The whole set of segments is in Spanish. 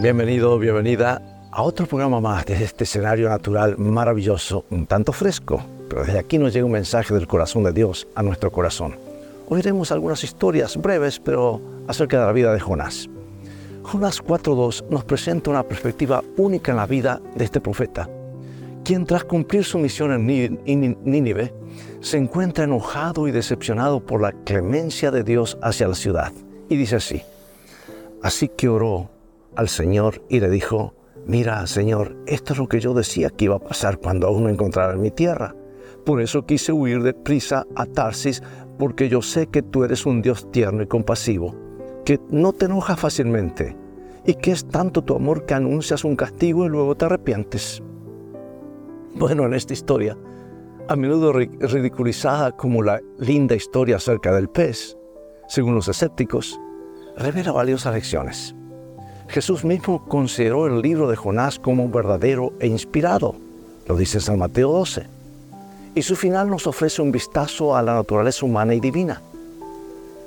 Bienvenido, bienvenida a otro programa más de este escenario natural maravilloso, un tanto fresco, pero desde aquí nos llega un mensaje del corazón de Dios a nuestro corazón. Oiremos algunas historias breves, pero acerca de la vida de Jonás. Jonás 4.2 nos presenta una perspectiva única en la vida de este profeta, quien tras cumplir su misión en Nínive, se encuentra enojado y decepcionado por la clemencia de Dios hacia la ciudad. Y dice así, así que oró al Señor y le dijo, mira, Señor, esto es lo que yo decía que iba a pasar cuando aún no encontrara en mi tierra. Por eso quise huir de prisa a Tarsis, porque yo sé que tú eres un Dios tierno y compasivo, que no te enojas fácilmente, y que es tanto tu amor que anuncias un castigo y luego te arrepientes. Bueno, en esta historia, a menudo ridiculizada como la linda historia acerca del pez, según los escépticos, revela valiosas lecciones. Jesús mismo consideró el libro de Jonás como verdadero e inspirado, lo dice San Mateo 12. Y su final nos ofrece un vistazo a la naturaleza humana y divina.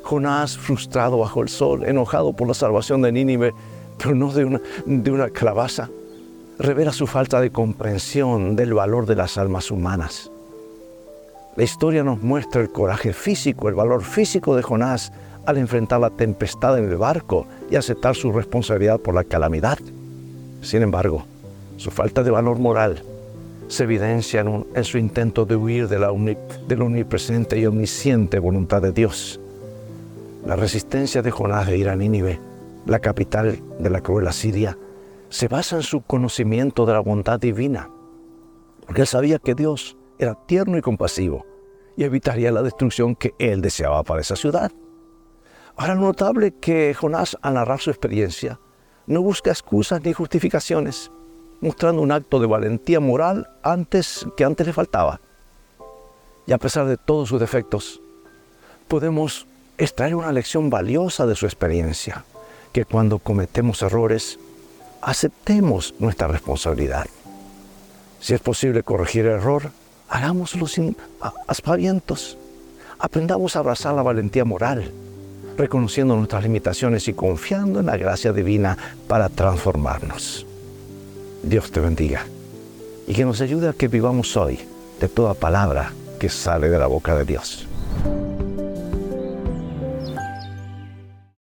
Jonás, frustrado bajo el sol, enojado por la salvación de Nínive, pero no de una, de una calabaza, revela su falta de comprensión del valor de las almas humanas. La historia nos muestra el coraje físico, el valor físico de Jonás al enfrentar la tempestad en el barco y aceptar su responsabilidad por la calamidad. Sin embargo, su falta de valor moral se evidencia en, su intento de huir de la, de la omnipresente y omnisciente voluntad de Dios. La resistencia de Jonás de ir a Nínive, la capital de la cruel Asiria, se basa en su conocimiento de la bondad divina, porque él sabía que Dios era tierno y compasivo y evitaría la destrucción que él deseaba para esa ciudad. Ahora, notable que Jonás, al narrar su experiencia, no busca excusas ni justificaciones, mostrando un acto de valentía moral antes que antes le faltaba. Y a pesar de todos sus defectos, podemos extraer una lección valiosa de su experiencia, que cuando cometemos errores, aceptemos nuestra responsabilidad. Si es posible corregir el error, hagámoslo sin aspavientos. Aprendamos a abrazar la valentía moral reconociendo nuestras limitaciones y confiando en la gracia divina para transformarnos. Dios te bendiga y que nos ayude a que vivamos hoy de toda palabra que sale de la boca de Dios.